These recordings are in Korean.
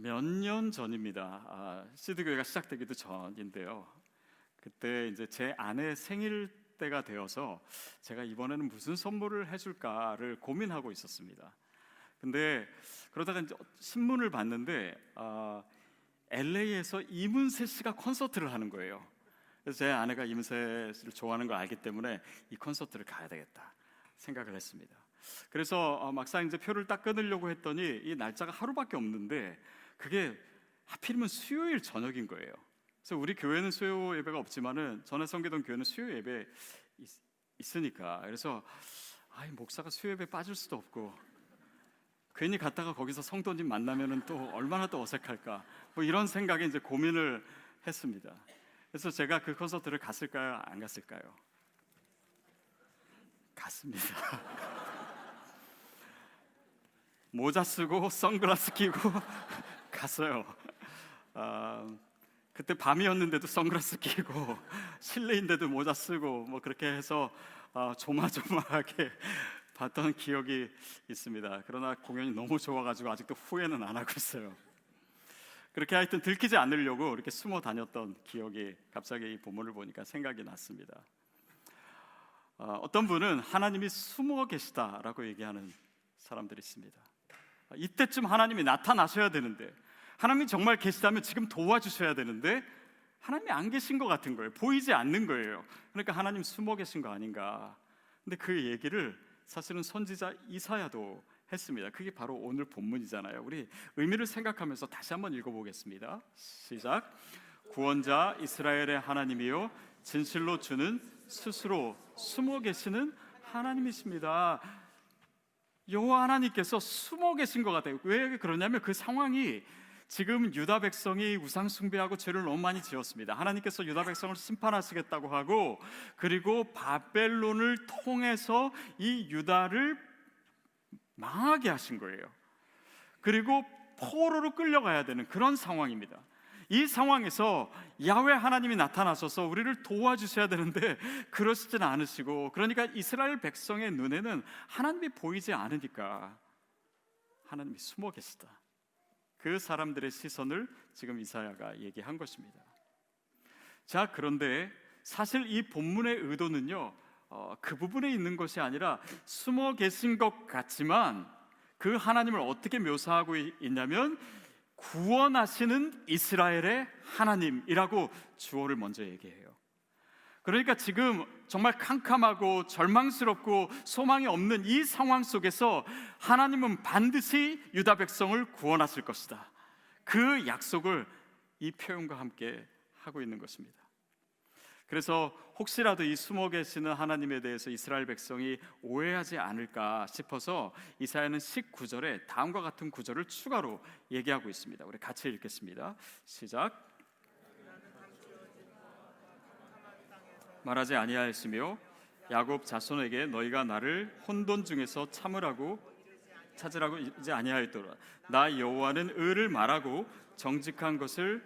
몇 년 전입니다. 아, 시드 교회가 시작되기도 전인데요. 그때 이제 제 아내 생일 때가 되어서 제가 이번에는 무슨 선물을 해줄까를 고민하고 있었습니다. 근데 그러다가 이제 신문을 봤는데 아, LA에서 이문세 씨가 콘서트를 하는 거예요. 그래서 제 아내가 이문세 씨를 좋아하는 걸 알기 때문에 이 콘서트를 가야 되겠다 생각을 했습니다. 그래서 어, 막상 이제 표를 딱 끊으려고 했더니 이 날짜가 하루밖에 없는데 그게 하필이면 수요일 저녁인 거예요. 그래서 우리 교회는 수요 예배가 없지만은 전에 섬기던 교회는 수요 예배 있, 으니까 그래서 아이 목사가 수요 예배 빠질 수도 없고 괜히 갔다가 거기서 성도님 만나면은 또 얼마나 또 어색할까 뭐 이런 생각에 이제 고민을 했습니다. 그래서 제가 그 콘서트를 갔을까요? 안 갔을까요? 갔습니다. 모자 쓰고 선글라스 끼고 갔어요. 아, 그때 밤이었는데도 선글라스 끼고 실내인데도 모자 쓰고 뭐 그렇게 해서 아, 조마조마하게 봤던 기억이 있습니다. 그러나 공연이 너무 좋아가지고 아직도 후회는 안 하고 있어요. 그렇게 하여튼 들키지 않으려고 이렇게 숨어 다녔던 기억이 갑자기 이 본문을 보니까 생각이 났습니다. 어, 어떤 분은 하나님이 숨어 계시다라고 얘기하는 사람들이 있습니다. 이때쯤 하나님이 나타나셔야 되는데 하나님이 정말 계시다면 지금 도와주셔야 되는데 하나님이 안 계신 것 같은 거예요. 보이지 않는 거예요. 그러니까 하나님 숨어 계신 거 아닌가. 근데 그 얘기를 사실은 선지자 이사야도 했습니다. 그게 바로 오늘 본문이잖아요. 우리 의미를 생각하면서 다시 한번 읽어보겠습니다. 시작. 구원자 이스라엘의 하나님이요 진실로 주는 스스로 숨어 계시는 하나님이십니다. 여호와 하나님께서 숨어 계신 것 같아요. 왜 그러냐면 그 상황이 지금 유다 백성이 우상 숭배하고 죄를 너무 많이 지었습니다. 하나님께서 유다 백성을 심판하시겠다고 하고 그리고 바벨론을 통해서 이 유다를 망하게 하신 거예요. 그리고 포로로 끌려가야 되는 그런 상황입니다. 이 상황에서 야외 하나님이 나타나셔서 우리를 도와주셔야 되는데 그러시지는 않으시고 그러니까 이스라엘 백성의 눈에는 하나님이 보이지 않으니까 하나님이 숨어 계시다. 그 사람들의 시선을 지금 이사야가 얘기한 것입니다. 자, 그런데 사실 이 본문의 의도는요, 어, 그 부분에 있는 것이 아니라 숨어 계신 것 같지만 그 하나님을 어떻게 묘사하고 있냐면 구원하시는 이스라엘의 하나님이라고 주어를 먼저 얘기해요. 그러니까 지금 정말 캄캄하고 절망스럽고 소망이 없는 이 상황 속에서 하나님은 반드시 유다 백성을 구원하실 것이다. 그 약속을 이 표현과 함께 하고 있는 것입니다. 그래서 혹시라도 이 숨어 계시는 하나님에 대해서 이스라엘 백성이 오해하지 않을까 싶어서 이사야는 19절에 다음과 같은 구절을 추가로 얘기하고 있습니다. 우리 같이 읽겠습니다. 시작. 말하지 아니하였으며 야곱 자손에게 너희가 나를 혼돈 중에서 참으라고 찾으라고 이제 아니하였더라. 나 여호와는 의를 말하고 정직한 것을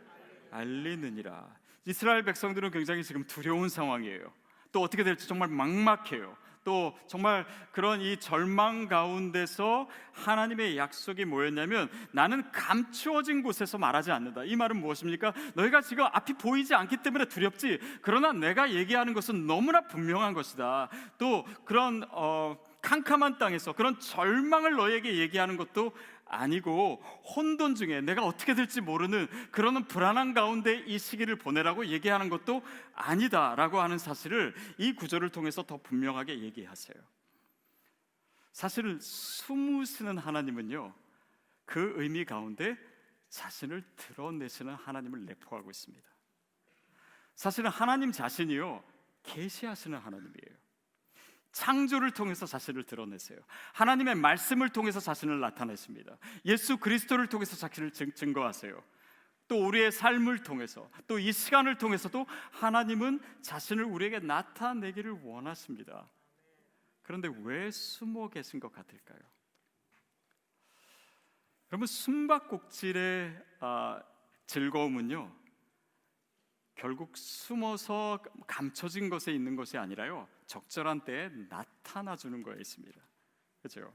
알리느니라. 이스라엘 백성들은 굉장히 지금 두려운 상황이에요. 또 어떻게 될지 정말 막막해요. 또 정말 그런 이 절망 가운데서 하나님의 약속이 뭐였냐면 나는 감추어진 곳에서 말하지 않는다. 이 말은 무엇입니까? 너희가 지금 앞이 보이지 않기 때문에 두렵지. 그러나 내가 얘기하는 것은 너무나 분명한 것이다. 또 그런 어, 캄캄한 땅에서 그런 절망을 너에게 얘기하는 것도 아니고 혼돈 중에 내가 어떻게 될지 모르는 그러는 불안한 가운데 이 시기를 보내라고 얘기하는 것도 아니다라고 하는 사실을 이 구절을 통해서 더 분명하게 얘기하세요. 사실 숨으시는 하나님은요. 그 의미 가운데 자신을 드러내시는 하나님을 내포하고 있습니다. 사실은 하나님 자신이요. 계시하시는 하나님이에요. 창조를 통해서 자신을 드러내세요. 하나님의 말씀을 통해서 자신을 나타내십니다. 예수 그리스도를 통해서 자신을 증, 거하세요. 또 우리의 삶을 통해서 또 이 시간을 통해서도 하나님은 자신을 우리에게 나타내기를 원하십니다. 그런데 왜 숨어 계신 것 같을까요? 여러분 숨바꼭질의 아, 즐거움은요 결국 숨어서 감춰진 것에 있는 것이 아니라요 적절한 때에 나타나 주는 거에 있습니다. 그렇죠?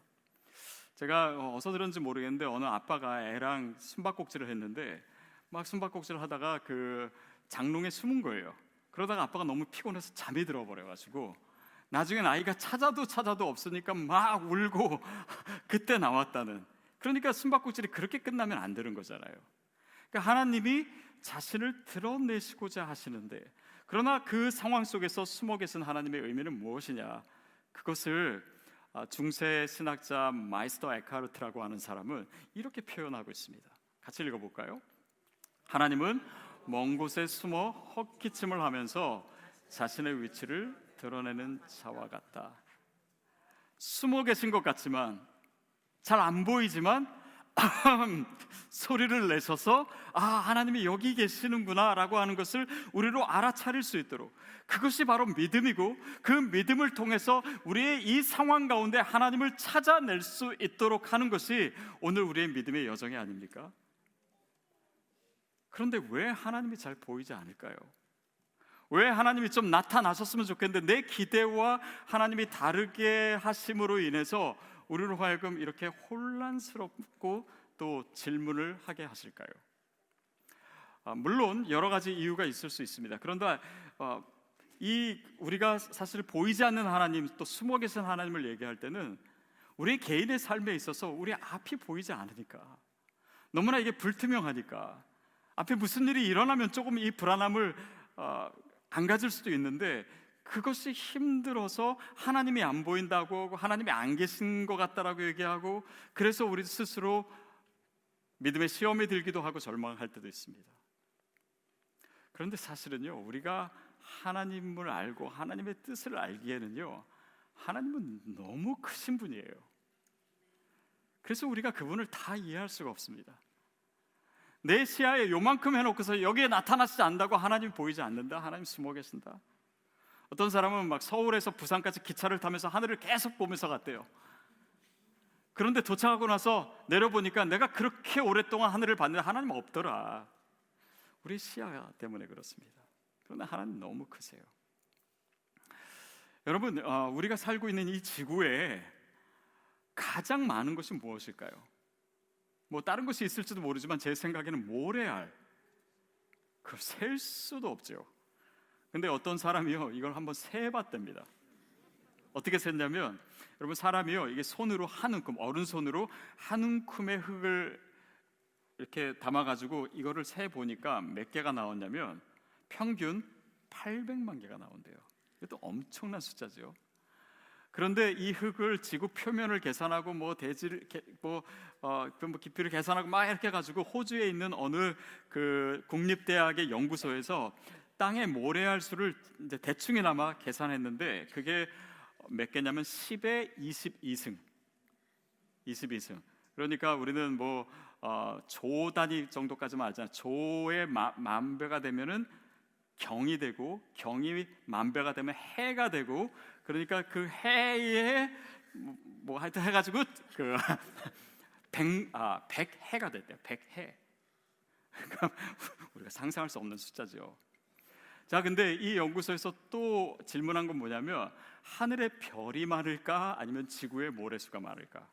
제가 어서 들었는지 모르겠는데 어느 아빠가 애랑 숨바꼭질을 했는데 막 숨바꼭질을 하다가 그 장롱에 숨은 거예요. 그러다가 아빠가 너무 피곤해서 잠이 들어버려가지고 나중엔 아이가 찾아도 찾아도 없으니까 막 울고 그때 나왔다는. 그러니까 숨바꼭질이 그렇게 끝나면 안 되는 거잖아요. 그러니까 하나님이 자신을 드러내시고자 하시는데 그러나 그 상황 속에서 숨어 계신 하나님의 의미는 무엇이냐? 그것을 아, 중세 신학자 마이스터 에카르트라고 하는 사람은 이렇게 표현하고 있습니다. 같이 읽어볼까요? 하나님은 먼 곳에 숨어 헛기침을 하면서 자신의 위치를 드러내는 자와 같다. 숨어 계신 것 같지만 잘 안 보이지만 소리를 내셔서 아 하나님이 여기 계시는구나라고 하는 것을 우리로 알아차릴 수 있도록 그것이 바로 믿음이고 그 믿음을 통해서 우리의 이 상황 가운데 하나님을 찾아낼 수 있도록 하는 것이 오늘 우리의 믿음의 여정이 아닙니까? 그런데 왜 하나님이 잘 보이지 않을까요? 왜 하나님이 좀 나타나셨으면 좋겠는데 내 기대와 하나님이 다르게 하심으로 인해서 우리로 하여금 이렇게 혼란스럽고 또 질문을 하게 하실까요? 아, 물론 여러 가지 이유가 있을 수 있습니다. 그런데 어, 이 우리가 사실 보이지 않는 하나님 또 숨어 계신 하나님을 얘기할 때는 우리 개인의 삶에 있어서 우리 앞이 보이지 않으니까 너무나 이게 불투명하니까 앞에 무슨 일이 일어나면 조금 이 불안함을 어, 안 가질 수도 있는데 그것이 힘들어서 하나님이 안 보인다고 하고 하나님이 안 계신 것 같다라고 얘기하고 그래서 우리 스스로 믿음의 시험에 들기도 하고 절망할 때도 있습니다. 그런데 사실은요, 우리가 하나님을 알고 하나님의 뜻을 알기에는요, 하나님은 너무 크신 분이에요. 그래서 우리가 그분을 다 이해할 수가 없습니다. 내 시야에 요만큼 해놓고서 여기에 나타나지 않는다고 하나님 보이지 않는다. 하나님 숨어 계신다. 어떤 사람은 막 서울에서 부산까지 기차를 타면서 하늘을 계속 보면서 갔대요. 그런데 도착하고 나서 내려보니까 내가 그렇게 오랫동안 하늘을 봤는데 하나님 없더라. 우리 시야 때문에 그렇습니다. 그러나 하나님 너무 크세요. 여러분, 어, 우리가 살고 있는 이 지구에 가장 많은 것이 무엇일까요? 뭐 다른 것이 있을지도 모르지만 제 생각에는 모래알. 그걸 셀 수도 없죠. 근데 어떤 사람이요 이걸 한번 세봤답니다. 어떻게 셌냐면 여러분 사람이요 이게 손으로 한 움큼 어른 손으로 한 움큼의 흙을 이렇게 담아가지고 이거를 세 보니까 몇 개가 나왔냐면 평균 800만 개가 나온대요. 이것도 엄청난 숫자죠. 그런데 이 흙을 지구 표면을 계산하고 뭐 대지를 뭐, 어, 그뭐 깊이를 계산하고 막 이렇게 가지고 호주에 있는 어느 그 국립대학의 연구소에서 땅의 모래알 수를 이제 대충이나마 계산했는데 그게 몇 개냐면 10에 22승. 22승. 그러니까 우리는 뭐 어, 조 단위 정도까지만 알잖아요. 조의 마, 만 배가 되면은 경이 되고 경이 만 배가 되면 해가 되고 그러니까 그 해에 뭐, 뭐 하여튼 해가지고 그 백, 아, 백해가 됐대요. 백해. 그러니까 우리가 상상할 수 없는 숫자죠. 자, 근데 이 연구소에서 또 질문한 건 뭐냐면 하늘의 별이 많을까 아니면 지구의 모래수가 많을까?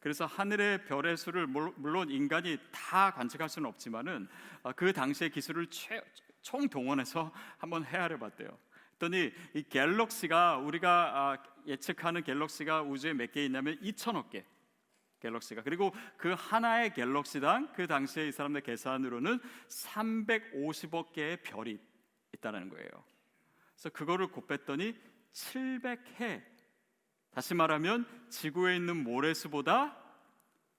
그래서 하늘의 별의 수를 물론 인간이 다 관측할 수는 없지만은 아, 그 당시의 기술을 총 동원해서 한번 헤아려 봤대요. 그랬더니 이 갤럭시가 우리가 아, 예측하는 갤럭시가 우주에 몇 개 있냐면 2천억 개. 갤럭시가 그리고 그 하나의 갤럭시당 그 당시에 이 사람들 계산으로는 350억 개의 별이 있다는 거예요. 그래서 그거를 곱했더니 700해. 다시 말하면 지구에 있는 모래수보다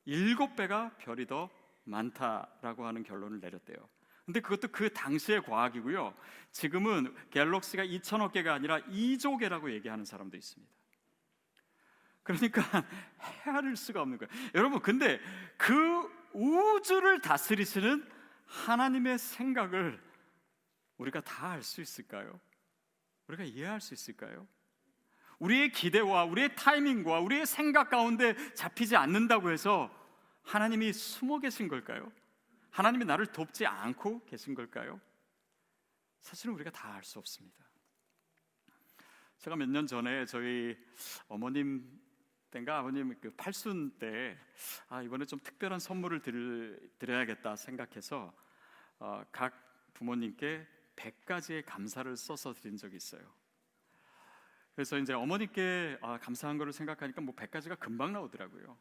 7배가 별이 더 많다라고 하는 결론을 내렸대요. 근데 그것도 그 당시의 과학이고요. 지금은 갤럭시가 2천억 개가 아니라 2조 개라고 얘기하는 사람도 있습니다. 그러니까 헤아릴 수가 없는 거예요. 여러분, 근데 그 우주를 다스리시는 하나님의 생각을 우리가 다 알 수 있을까요? 우리가 이해할 수 있을까요? 우리의 기대와 우리의 타이밍과 우리의 생각 가운데 잡히지 않는다고 해서 하나님이 숨어 계신 걸까요? 하나님이 나를 돕지 않고 계신 걸까요? 사실은 우리가 다 알 수 없습니다. 제가 몇 년 전에 저희 어머님 때인가 아버님 그 팔순 때 아, 이번에 좀 특별한 선물을 드릴, 드려야겠다 생각해서 어, 각 부모님께 100가지의 감사를 써서 드린 적이 있어요. 그래서 이제 어머니께 아, 감사한 거를 생각하니까 뭐 100가지가 금방 나오더라고요.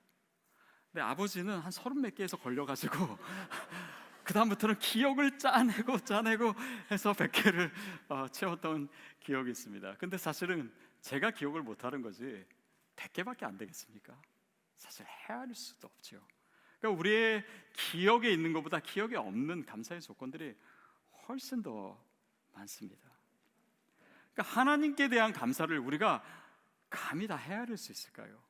근데 아버지는 한 서른 몇 개에서 걸려가지고 그 다음부터는 기억을 짜내고 짜내고 해서 100개를 어, 채웠던 기억이 있습니다. 근데 사실은 제가 기억을 못하는 거지 100개밖에 안 되겠습니까? 사실 헤아릴 수도 없죠. 그러니까 우리의 기억에 있는 것보다 기억에 없는 감사의 조건들이 훨씬 더 많습니다. 그러니까 하나님께 대한 감사를 우리가 감히 다 헤아릴 수 있을까요?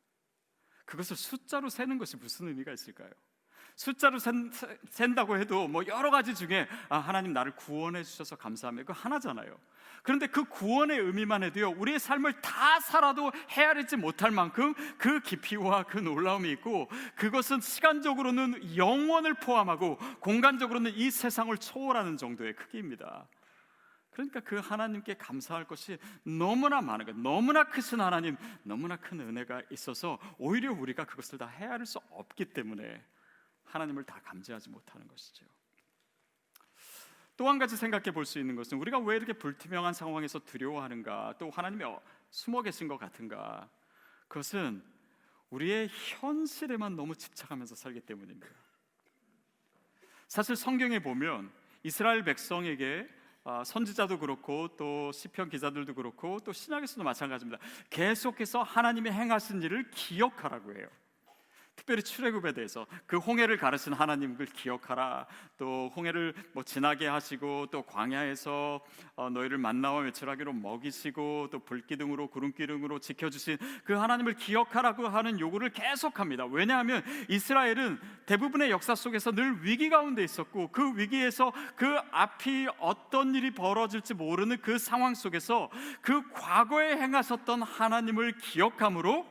그것을 숫자로 세는 것이 무슨 의미가 있을까요? 숫자로 센, 센다고 해도 뭐 여러 가지 중에 아, 하나님 나를 구원해 주셔서 감사하며 그 하나잖아요. 그런데 그 구원의 의미만 해도요, 우리의 삶을 다 살아도 헤아리지 못할 만큼 그 깊이와 그 놀라움이 있고, 그것은 시간적으로는 영원을 포함하고, 공간적으로는 이 세상을 초월하는 정도의 크기입니다. 그러니까 그 하나님께 감사할 것이 너무나 많은 것, 너무나 크신 하나님, 너무나 큰 은혜가 있어서 오히려 우리가 그것을 다 헤아릴 수 없기 때문에 하나님을 다 감지하지 못하는 것이죠. 또 한 가지 생각해 볼 수 있는 것은 우리가 왜 이렇게 불투명한 상황에서 두려워하는가, 또 하나님이 숨어 계신 것 같은가, 그것은 우리의 현실에만 너무 집착하면서 살기 때문입니다. 사실 성경에 보면 이스라엘 백성에게 아, 선지자도 그렇고 또 시편 기자들도 그렇고 또 신약에서도 마찬가지입니다. 계속해서 하나님이 행하신 일을 기억하라고 해요. 특별히 출애굽에 대해서 그 홍해를 가르친 하나님을 기억하라. 또 홍해를 뭐 지나게 하시고 또 광야에서 어, 너희를 만나와 외출하기로 먹이시고 또 불기둥으로 구름기둥으로 지켜주신 그 하나님을 기억하라고 하는 요구를 계속합니다. 왜냐하면 이스라엘은 대부분의 역사 속에서 늘 위기 가운데 있었고 그 위기에서 그 앞이 어떤 일이 벌어질지 모르는 그 상황 속에서 그 과거에 행하셨던 하나님을 기억함으로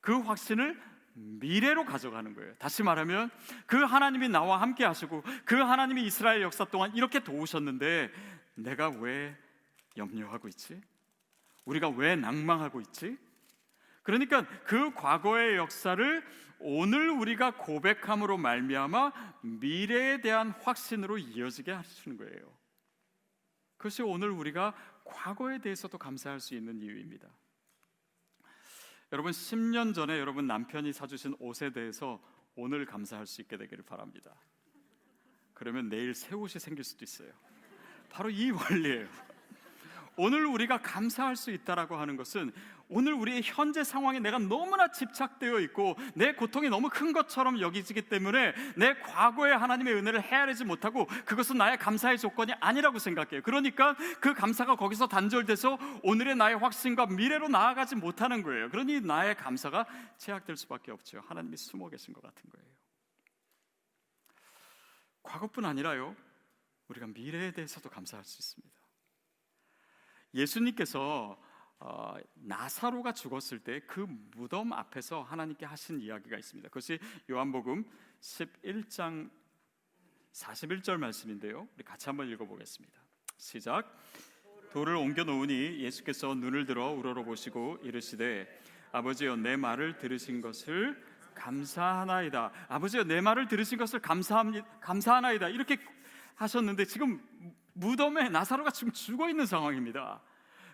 그 확신을 미래로 가져가는 거예요. 다시 말하면 그 하나님이 나와 함께 하시고 그 하나님이 이스라엘 역사 동안 이렇게 도우셨는데 내가 왜 염려하고 있지? 우리가 왜 낭망하고 있지? 그러니까 그 과거의 역사를 오늘 우리가 고백함으로 말미암아 미래에 대한 확신으로 이어지게 하시는 거예요. 그것이 오늘 우리가 과거에 대해서도 감사할 수 있는 이유입니다. 여러분 10년 전에 여러분 남편이 사주신 옷에 대해서 오늘 감사할 수 있게 되기를 바랍니다. 그러면 내일 새 옷이 생길 수도 있어요. 바로 이 원리예요. 오늘 우리가 감사할 수 있다라고 하는 것은 오늘 우리의 현재 상황에 내가 너무나 집착되어 있고 내 고통이 너무 큰 것처럼 여기지기 때문에 내 과거의 하나님의 은혜를 헤아리지 못하고 그것은 나의 감사의 조건이 아니라고 생각해요. 그러니까 그 감사가 거기서 단절돼서 오늘의 나의 확신과 미래로 나아가지 못하는 거예요. 그러니 나의 감사가 제약될 수밖에 없죠. 하나님이 숨어 계신 것 같은 거예요. 과거뿐 아니라요. 우리가 미래에 대해서도 감사할 수 있습니다. 예수님께서 어, 나사로가 죽었을 때 그 무덤 앞에서 하나님께 하신 이야기가 있습니다. 그것이 요한복음 11장 41절 말씀인데요. 우리 같이 한번 읽어보겠습니다. 시작. 돌을 옮겨 놓으니 예수께서 눈을 들어 우러러보시고 이르시되 아버지여 내 말을 들으신 것을 감사하나이다. 아버지여 내 말을 들으신 것을 감사합니다. 감사하나이다. 이렇게 하셨는데 지금 무덤에 나사로가 지금 죽어 있는 상황입니다.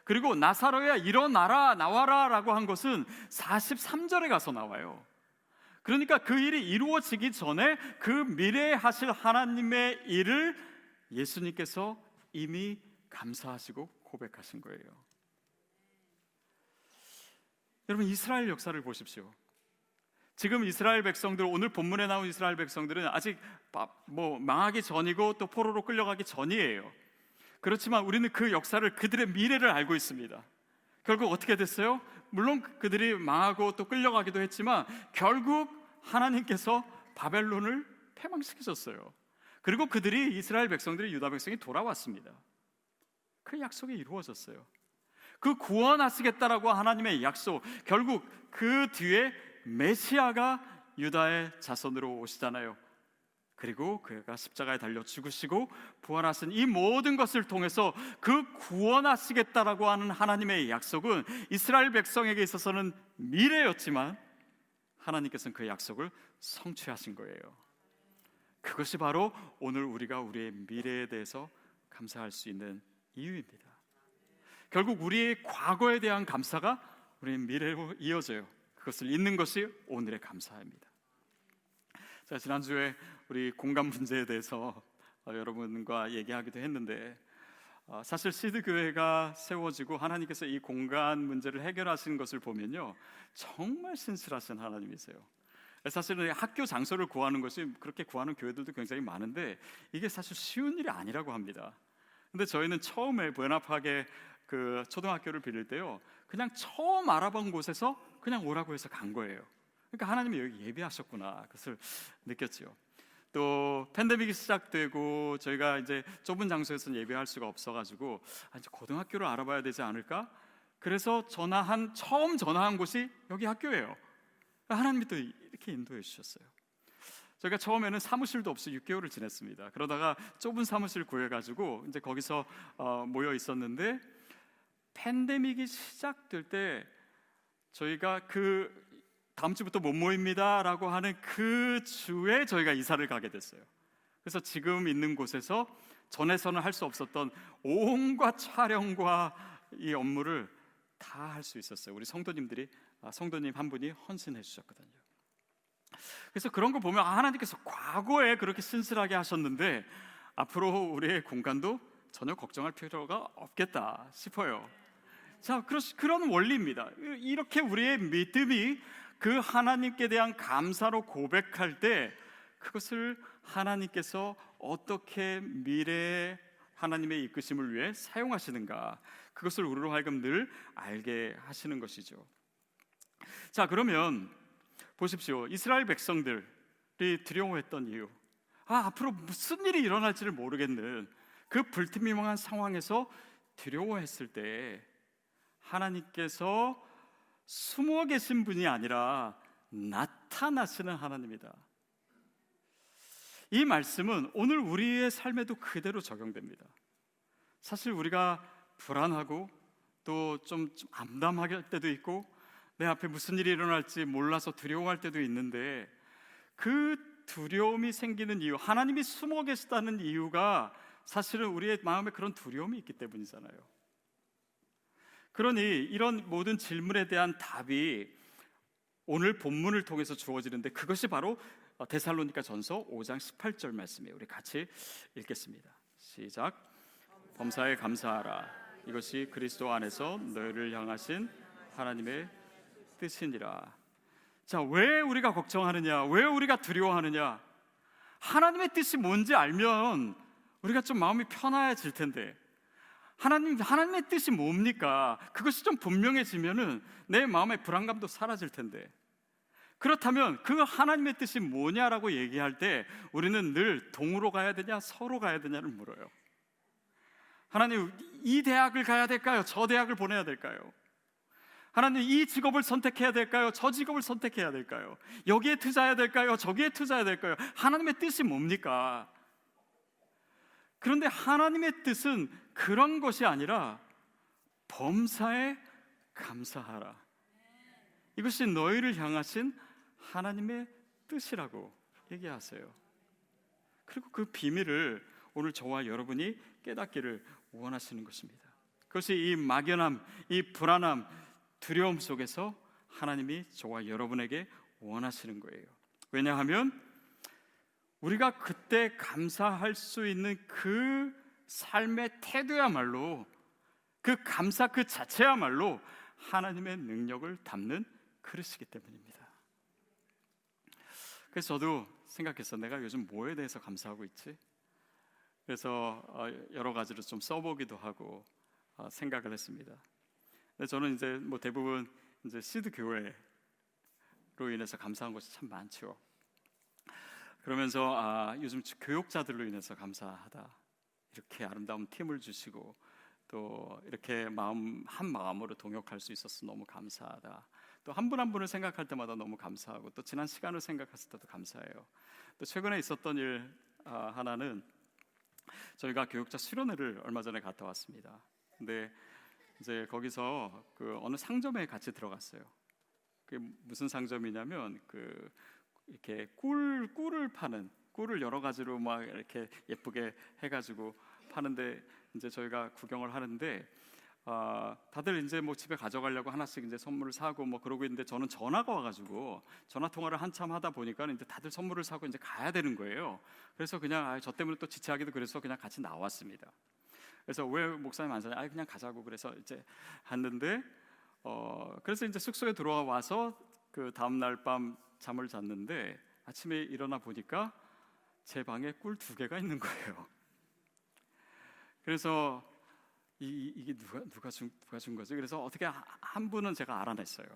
그리고 나사로야 일어나라 나와라라고 한 것은 43절에 가서 나와요. 그러니까 그 일이 이루어지기 전에 그 미래에 하실 하나님의 일을 예수님께서 이미 감사하시고 고백하신 거예요. 여러분 이스라엘 역사를 보십시오. 지금 이스라엘 백성들 오늘 본문에 나온 이스라엘 백성들은 아직 뭐 망하기 전이고 또 포로로 끌려가기 전이에요. 그렇지만 우리는 그 역사를 그들의 미래를 알고 있습니다. 결국 어떻게 됐어요? 물론 그들이 망하고 또 끌려가기도 했지만 결국 하나님께서 바벨론을 패망시키셨어요. 그리고 그들이 이스라엘 백성들이 유다 백성이 돌아왔습니다. 그 약속이 이루어졌어요. 그 구원하시겠다라고 하나님의 약속, 결국 그 뒤에 메시아가 유다의 자손으로 오시잖아요. 그리고 그가 십자가에 달려 죽으시고 부활하신 이 모든 것을 통해서 그 구원하시겠다라고 하는 하나님의 약속은 이스라엘 백성에게 있어서는 미래였지만 하나님께서는 그 약속을 성취하신 거예요. 그것이 바로 오늘 우리가 우리의 미래에 대해서 감사할 수 있는 이유입니다. 결국 우리의 과거에 대한 감사가 우리의 미래로 이어져요. 그것을 잊는 것이 오늘의 감사입니다. 자, 지난주에 우리 공간 문제에 대해서 어, 여러분과 얘기하기도 했는데 어, 사실 시드 교회가 세워지고 하나님께서 이 공간 문제를 해결하시는 것을 보면요 정말 신실하신 하나님이세요. 사실은 학교 장소를 구하는 것이 그렇게 구하는 교회들도 굉장히 많은데 이게 사실 쉬운 일이 아니라고 합니다. 근데 저희는 처음에 부에나파게 그 초등학교를 빌릴 때요 그냥 처음 알아본 곳에서 그냥 오라고 해서 간 거예요. 그러니까 하나님이 여기 예비하셨구나 그것을 느꼈지요. 또 팬데믹이 시작되고 저희가 이제 좁은 장소에서 예배할 수가 없어가지고 아, 이제 고등학교를 알아봐야 되지 않을까? 그래서 전화한 처음 전화한 곳이 여기 학교예요. 하나님이 또 이렇게 인도해 주셨어요. 저희가 처음에는 사무실도 없이 6개월을 지냈습니다. 그러다가 좁은 사무실 구해가지고 이제 거기서 어, 모여 있었는데 팬데믹이 시작될 때 저희가 그 다음 주부터 못 모입니다라고 하는 그 주에 저희가 이사를 가게 됐어요. 그래서 지금 있는 곳에서 전에서는 할 수 없었던 온갖 촬영과 이 업무를 다 할 수 있었어요. 우리 성도님들이 아, 성도님 한 분이 헌신해 주셨거든요. 그래서 그런 거 보면 아, 하나님께서 과거에 그렇게 신실하게 하셨는데 앞으로 우리의 공간도 전혀 걱정할 필요가 없겠다 싶어요. 자, 그런 원리입니다. 이렇게 우리의 믿음이 그 하나님께 대한 감사로 고백할 때 그것을 하나님께서 어떻게 미래의 하나님의 이끄심을 위해 사용하시는가 그것을 우리로 하여금 늘 알게 하시는 것이죠. 자, 그러면 보십시오. 이스라엘 백성들이 두려워했던 이유. 아, 앞으로 무슨 일이 일어날지를 모르겠는 그 불투명한 상황에서 두려워했을 때 하나님께서 숨어 계신 분이 아니라 나타나시는 하나님이다. 이 말씀은 오늘 우리의 삶에도 그대로 적용됩니다. 사실 우리가 불안하고 또 좀 암담할 때도 있고 내 앞에 무슨 일이 일어날지 몰라서 두려워할 때도 있는데 그 두려움이 생기는 이유, 하나님이 숨어 계시다는 이유가 사실은 우리의 마음에 그런 두려움이 있기 때문이잖아요. 그러니 이런 모든 질문에 대한 답이 오늘 본문을 통해서 주어지는데 그것이 바로 데살로니가 전서 5장 18절 말씀이에요. 우리 같이 읽겠습니다. 시작. 범사에 감사하라. 이것이 그리스도 안에서 너희를 향하신 하나님의 뜻이니라. 자, 왜 우리가 걱정하느냐? 왜 우리가 두려워하느냐? 하나님의 뜻이 뭔지 알면 우리가 좀 마음이 편해질 텐데 하나님 하나님의 뜻이 뭡니까? 그것이 좀 분명해지면은 내 마음의 불안감도 사라질 텐데. 그렇다면 그 하나님의 뜻이 뭐냐라고 얘기할 때 우리는 늘 동으로 가야 되냐 서로 가야 되냐를 물어요. 하나님 이 대학을 가야 될까요? 저 대학을 보내야 될까요? 하나님 이 직업을 선택해야 될까요? 저 직업을 선택해야 될까요? 여기에 투자해야 될까요? 저기에 투자해야 될까요? 하나님의 뜻이 뭡니까? 그런데 하나님의 뜻은 그런 것이 아니라 범사에 감사하라. 이것이 너희를 향하신 하나님의 뜻이라고 얘기하세요. 그리고 그 비밀을 오늘 저와 여러분이 깨닫기를 원하시는 것입니다. 그것이 이 막연함, 이 불안함, 두려움 속에서 하나님이 저와 여러분에게 원하시는 거예요. 왜냐하면 우리가 그때 감사할 수 있는 그 삶의 태도야말로 그 감사 그 자체야말로 하나님의 능력을 담는 그릇이기 때문입니다. 그래서 저도 생각했어. 내가 요즘 뭐에 대해서 감사하고 있지? 그래서 어, 여러 가지로 좀 써보기도 하고 어, 생각을 했습니다. 저는 이제 뭐 대부분 이제 시드 교회로 인해서 감사한 것이 참 많죠. 그러면서 아, 요즘 교육자들로 인해서 감사하다. 이렇게 아름다운 팀을 주시고 또 이렇게 마음 한 마음으로 동역할 수 있어서 너무 감사하다. 또 한분한 분을 생각할 때마다 너무 감사하고 또 지난 시간을 생각했을 때도 감사해요. 또 최근에 있었던 일 아, 하나는 저희가 교육자 수련회를 얼마 전에 갔다 왔습니다. 근데 이제 거기서 그 어느 상점에 같이 들어갔어요. 그게 무슨 상점이냐면 그 이렇게 꿀 꿀을 파는 꿀을 여러 가지로 막 이렇게 예쁘게 해가지고 파는데 이제 저희가 구경을 하는데 아, 다들 이제 뭐 집에 가져가려고 하나씩 이제 선물을 사고 뭐 그러고 있는데 저는 전화가 와가지고 전화 통화를 한참 하다 보니까 이제 다들 선물을 사고 이제 가야 되는 거예요. 그래서 그냥 아, 저 때문에 또 지체하기도 그래서 그냥 같이 나왔습니다. 그래서 왜 목사님 안 사냐? 아 그냥 가자고 그래서 이제 갔는데 어 그래서 이제 숙소에 들어와 와서 그 다음 날 밤 잠을 잤는데 아침에 일어나 보니까 제 방에 꿀 두 개가 있는 거예요. 그래서 이, 이게 누가 누가 준 누가 준 거지? 그래서 어떻게 한 분은 제가 알아냈어요.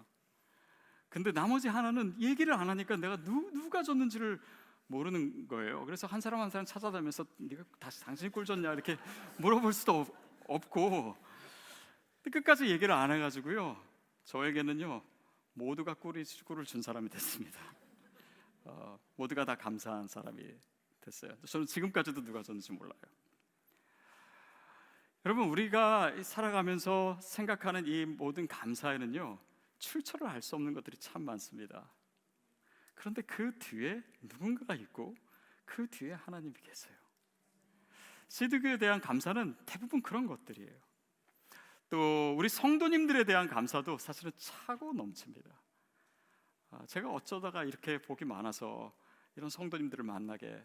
근데 나머지 하나는 얘기를 안 하니까 내가 누, 누가 줬는지를 모르는 거예요. 그래서 한 사람 한 사람 찾아다니면서 네가 다시 당신이 꿀 줬냐 이렇게 물어볼 수도 없고 끝까지 얘기를 안 해가지고요. 저에게는요 모두가 꿀을 준 사람이 됐습니다. 어, 모두가 다 감사한 사람이 됐어요. 저는 지금까지도 누가 줬는지 몰라요. 여러분 우리가 살아가면서 생각하는 이 모든 감사에는요 출처를 알 수 없는 것들이 참 많습니다. 그런데 그 뒤에 누군가가 있고 그 뒤에 하나님이 계세요. 시드교에 대한 감사는 대부분 그런 것들이에요. 또 우리 성도님들에 대한 감사도 사실은 차고 넘칩니다. 아, 제가 어쩌다가 이렇게 복이 많아서 이런 성도님들을 만나게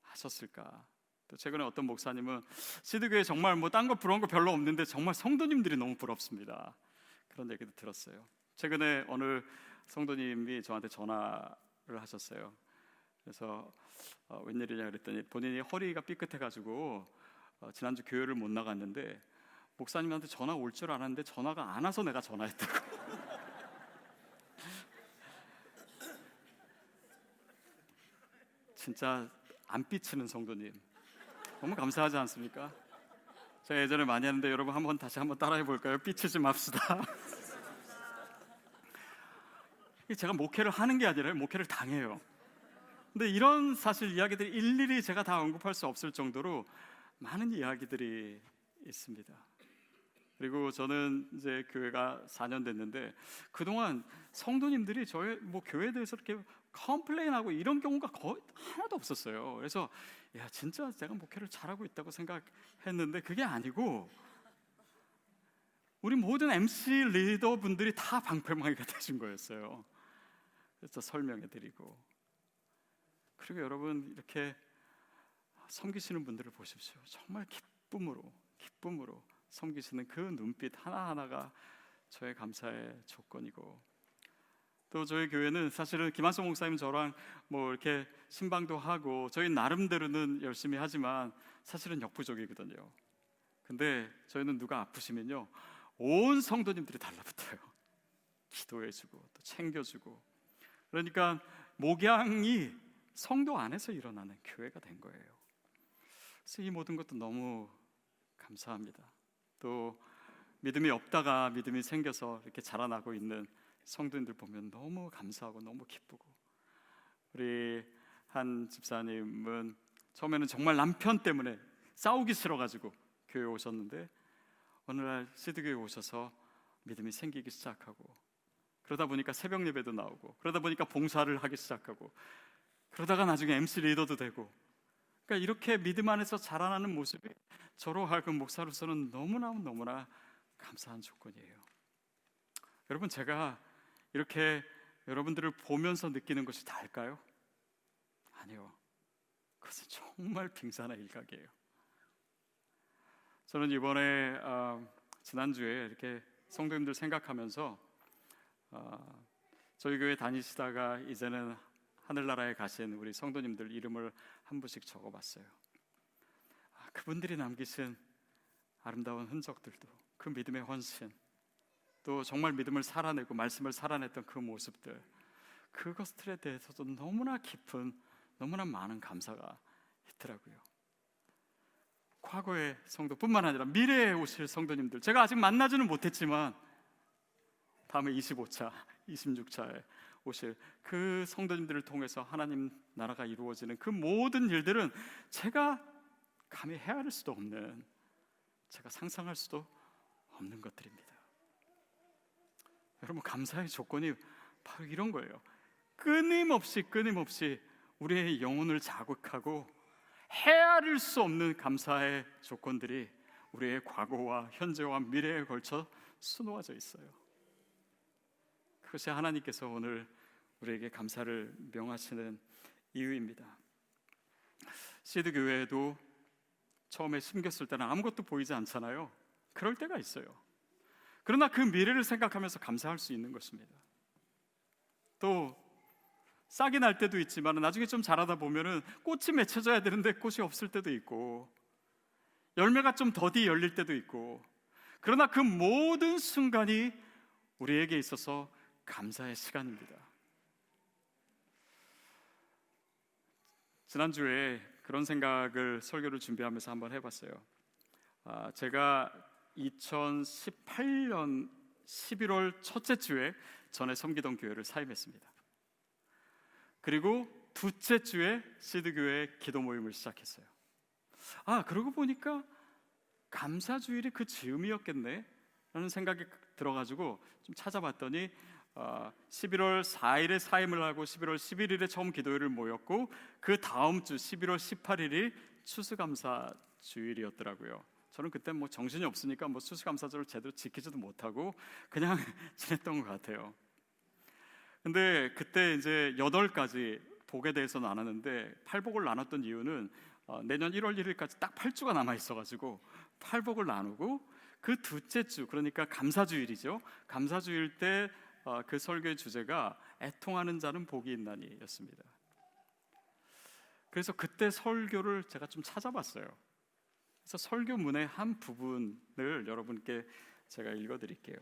하셨을까? 또 최근에 어떤 목사님은 시드교에 정말 뭐 딴 거 부러운 거 별로 없는데 정말 성도님들이 너무 부럽습니다. 그런 얘기도 들었어요. 최근에 어느 성도님이 저한테 전화를 하셨어요. 그래서 어, 웬일이냐 그랬더니 본인이 허리가 삐끗해가지고 어, 지난주 교회를 못 나갔는데 목사님한테 전화 올 줄 알았는데 전화가 안 와서 내가 전화했다고. 진짜 안 삐치는 성도님. 너무 감사하지 않습니까? 제가 예전에 많이 했는데 여러분 한번 다시 한번 따라해 볼까요? 삐치지 맙시다. 제가 목회를 하는 게 아니라 목회를 당해요. 근데 이런 사실 이야기들이 일일이 제가 다 언급할 수 없을 정도로 많은 이야기들이 있습니다. 그리고 저는 이제 교회가 4년 됐는데 그동안 성도님들이 저희 뭐 교회에 대해서 이렇게 complain하고 이런 경우가 거의 하나도 없었어요. 그래서 야 진짜 제가 목회를 잘하고 있다고 생각했는데 그게 아니고 우리 모든 MC 리더 분들이 다 방패막이가 되신 거였어요. 그래서 설명해드리고 그리고 여러분 이렇게 섬기시는 분들을 보십시오. 정말 기쁨으로 기쁨으로 섬기시는 그 눈빛 하나 하나가 저의 감사의 조건이고 또 저희 교회는 사실은 김한성 목사님 저랑 뭐 이렇게 신방도 하고 저희 나름대로는 열심히 하지만 사실은 역부족이거든요. 근데 저희는 누가 아프시면요 온 성도님들이 달라붙어요. 기도해주고 또 챙겨주고 그러니까 목양이 성도 안에서 일어나는 교회가 된 거예요. 그래서 이 모든 것도 너무 감사합니다. 또 믿음이 없다가 믿음이 생겨서 이렇게 자라나고 있는 성도님들 보면 너무 감사하고 너무 기쁘고. 우리 한 집사님은 처음에는 정말 남편 때문에 싸우기 싫어가지고 교회 오셨는데 어느 날 시드교회 오셔서 믿음이 생기기 시작하고 그러다 보니까 새벽 예배도 나오고 그러다 보니까 봉사를 하기 시작하고 그러다가 나중에 MC 리더도 되고 그러니까 이렇게 믿음 안에서 자라나는 모습이 저로 하여금 목사로서는 너무나 너무나 감사한 조건이에요. 여러분 제가 이렇게 여러분들을 보면서 느끼는 것이 다일까요? 아니요. 그것은 정말 빙산의 일각이에요. 저는 이번에 어, 지난주에 이렇게 성도님들 생각하면서 어, 저희 교회 다니시다가 이제는 하늘나라에 가신 우리 성도님들 이름을 한 분씩 적어봤어요. 아, 그분들이 남기신 아름다운 흔적들도 그 믿음의 헌신, 또 정말 믿음을 살아내고 말씀을 살아냈던 그 모습들 그것들에 대해서도 너무나 깊은 너무나 많은 감사가 있더라고요. 과거의 성도뿐만 아니라 미래에 오실 성도님들 제가 아직 만나지는 못했지만 다음에 25차, 26차에 오실 그 성도님들을 통해서 하나님 나라가 이루어지는 그 모든 일들은 제가 감히 헤아릴 수도 없는 제가 상상할 수도 없는 것들입니다. 여러분 감사의 조건이 바로 이런 거예요. 끊임없이 끊임없이 우리의 영혼을 자극하고 헤아릴 수 없는 감사의 조건들이 우리의 과거와 현재와 미래에 걸쳐 수놓아져 있어요. 그것이 하나님께서 오늘 우리에게 감사를 명하시는 이유입니다. 시드 교회에도 처음에 숨겼을 때는 아무것도 보이지 않잖아요. 그럴 때가 있어요. 그러나 그 미래를 생각하면서 감사할 수 있는 것입니다. 또 싹이 날 때도 있지만 나중에 좀 자라다 보면은 꽃이 맺혀져야 되는데 꽃이 없을 때도 있고 열매가 좀 더디 열릴 때도 있고 그러나 그 모든 순간이 우리에게 있어서 감사의 시간입니다. 지난주에 그런 생각을 설교를 준비하면서 한번 해봤어요. 아, 제가 2018년 11월 첫째 주에 전에 섬기던 교회를 사임했습니다. 그리고 두째 주에 시드 교회 기도 모임을 시작했어요. 아 그러고 보니까 감사주일이 그 즈음이었겠네 라는 생각이 들어가지고 좀 찾아봤더니 어, 11월 4일에 사임을 하고 11월 11일에 처음 기도회를 모였고 그 다음 주 11월 18일이 추수감사 주일이었더라고요. 저는 그때 뭐 정신이 없으니까 뭐 추수감사절을 제대로 지키지도 못하고 그냥 지냈던 것 같아요. 근데 그때 이제 여덟 가지 복에 대해서 나눴는데 팔복을 나눴던 이유는 어, 내년 1월 1일까지 딱 8주가 남아 있어가지고 팔복을 나누고 그 둘째 주 그러니까 감사주일이죠. 감사주일 때 그 어, 설교의 주제가 애통하는 자는 복이 있나니였습니다. 그래서 그때 설교를 제가 좀 찾아봤어요. 그래서 설교문의 한 부분을 여러분께 제가 읽어드릴게요.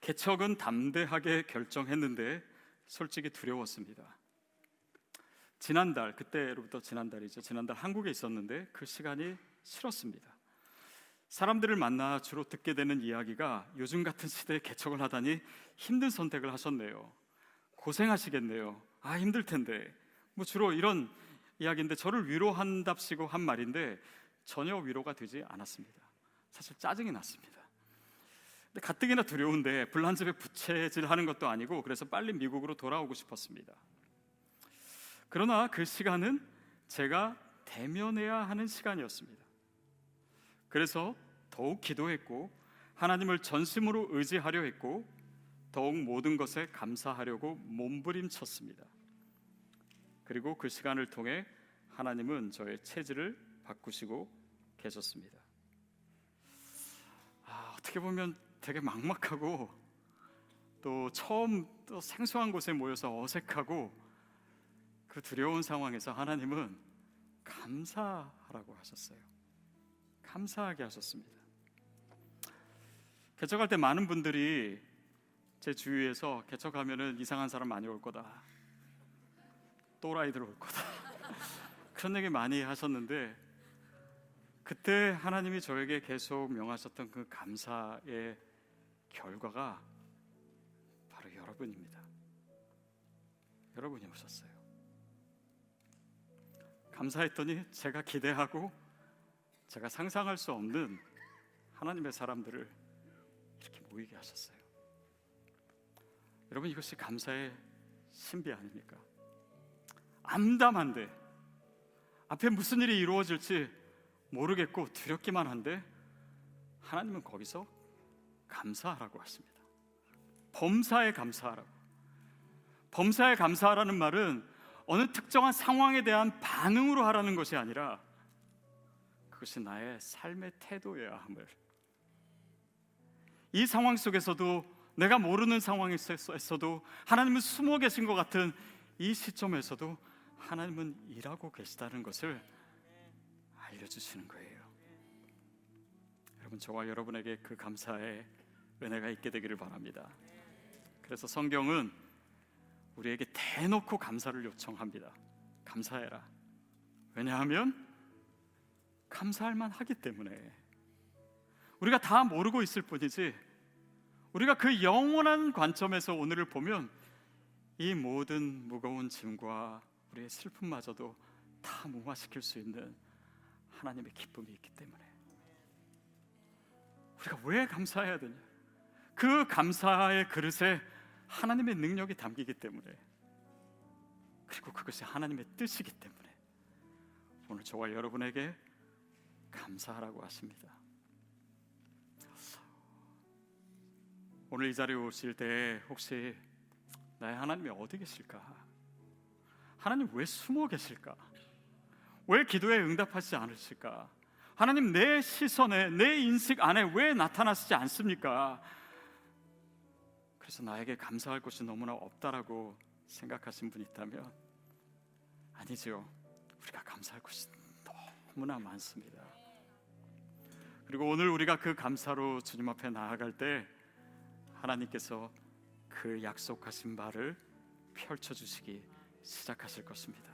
개척은 담대하게 결정했는데 솔직히 두려웠습니다. 지난달 그때로부터 지난달이죠. 지난달 한국에 있었는데 그 시간이 싫었습니다. 사람들을 만나 주로 듣게 되는 이야기가 요즘 같은 시대에 개척을 하다니 힘든 선택을 하셨네요. 고생하시겠네요. 아 힘들 텐데. 뭐 주로 이런 이야기인데 저를 위로한답시고 한 말인데 전혀 위로가 되지 않았습니다. 사실 짜증이 났습니다. 근데 가뜩이나 두려운데 불난 집에 부채질 하는 것도 아니고 그래서 빨리 미국으로 돌아오고 싶었습니다. 그러나 그 시간은 제가 대면해야 하는 시간이었습니다. 그래서 더욱 기도했고 하나님을 전심으로 의지하려 했고 더욱 모든 것에 감사하려고 몸부림쳤습니다. 그리고 그 시간을 통해 하나님은 저의 체질을 바꾸시고 계셨습니다. 아, 어떻게 보면 되게 막막하고 또 처음 또 생소한 곳에 모여서 어색하고 그 두려운 상황에서 하나님은 감사하라고 하셨어요. 감사하게 하셨습니다. 개척할 때 많은 분들이 제 주위에서 개척하면은 이상한 사람 많이 올 거다. 또라이들 올 거다. 그런 얘기 많이 하셨는데 그때 하나님이 저에게 계속 명하셨던 그 감사의 결과가 바로 여러분입니다. 여러분이 오셨어요. 감사했더니 제가 기대하고 제가 상상할 수 없는 하나님의 사람들을 이렇게 모이게 하셨어요. 여러분 이것이 감사의 신비 아닙니까? 암담한데 앞에 무슨 일이 이루어질지 모르겠고 두렵기만 한데 하나님은 거기서 감사하라고 하십니다. 범사에 감사하라고. 범사에 감사하라는 말은 어느 특정한 상황에 대한 반응으로 하라는 것이 아니라 그것이 나의 삶의 태도여야 함을 이 상황 속에서도 내가 모르는 상황에서도 하나님은 숨어 계신 것 같은 이 시점에서도 하나님은 일하고 계시다는 것을 알려주시는 거예요. 여러분 저와 여러분에게 그 감사의 은혜가 있게 되기를 바랍니다. 그래서 성경은 우리에게 대놓고 감사를 요청합니다. 감사해라. 왜냐하면 감사할 만하기 때문에 우리가 다 모르고 있을 뿐이지 우리가 그 영원한 관점에서 오늘을 보면 이 모든 무거운 짐과 우리의 슬픔마저도 다 무마시킬 수 있는 하나님의 기쁨이 있기 때문에 우리가 왜 감사해야 되냐? 그 감사의 그릇에 하나님의 능력이 담기기 때문에 그리고 그것이 하나님의 뜻이기 때문에 오늘 저와 여러분에게 감사하라고 하십니다. 오늘 이 자리에 오실 때 혹시 나의 하나님이 어디 계실까? 하나님 왜 숨어 계실까? 왜 기도에 응답하지 않으실까? 하나님 내 시선에 내 인식 안에 왜 나타나시지 않습니까? 그래서 나에게 감사할 것이 너무나 없다라고 생각하신 분 있다면 아니죠. 우리가 감사할 것이 너무나 많습니다. 그리고 오늘 우리가 그 감사로 주님 앞에 나아갈 때 하나님께서 그 약속하신 바를 펼쳐 주시기 시작하실 것입니다.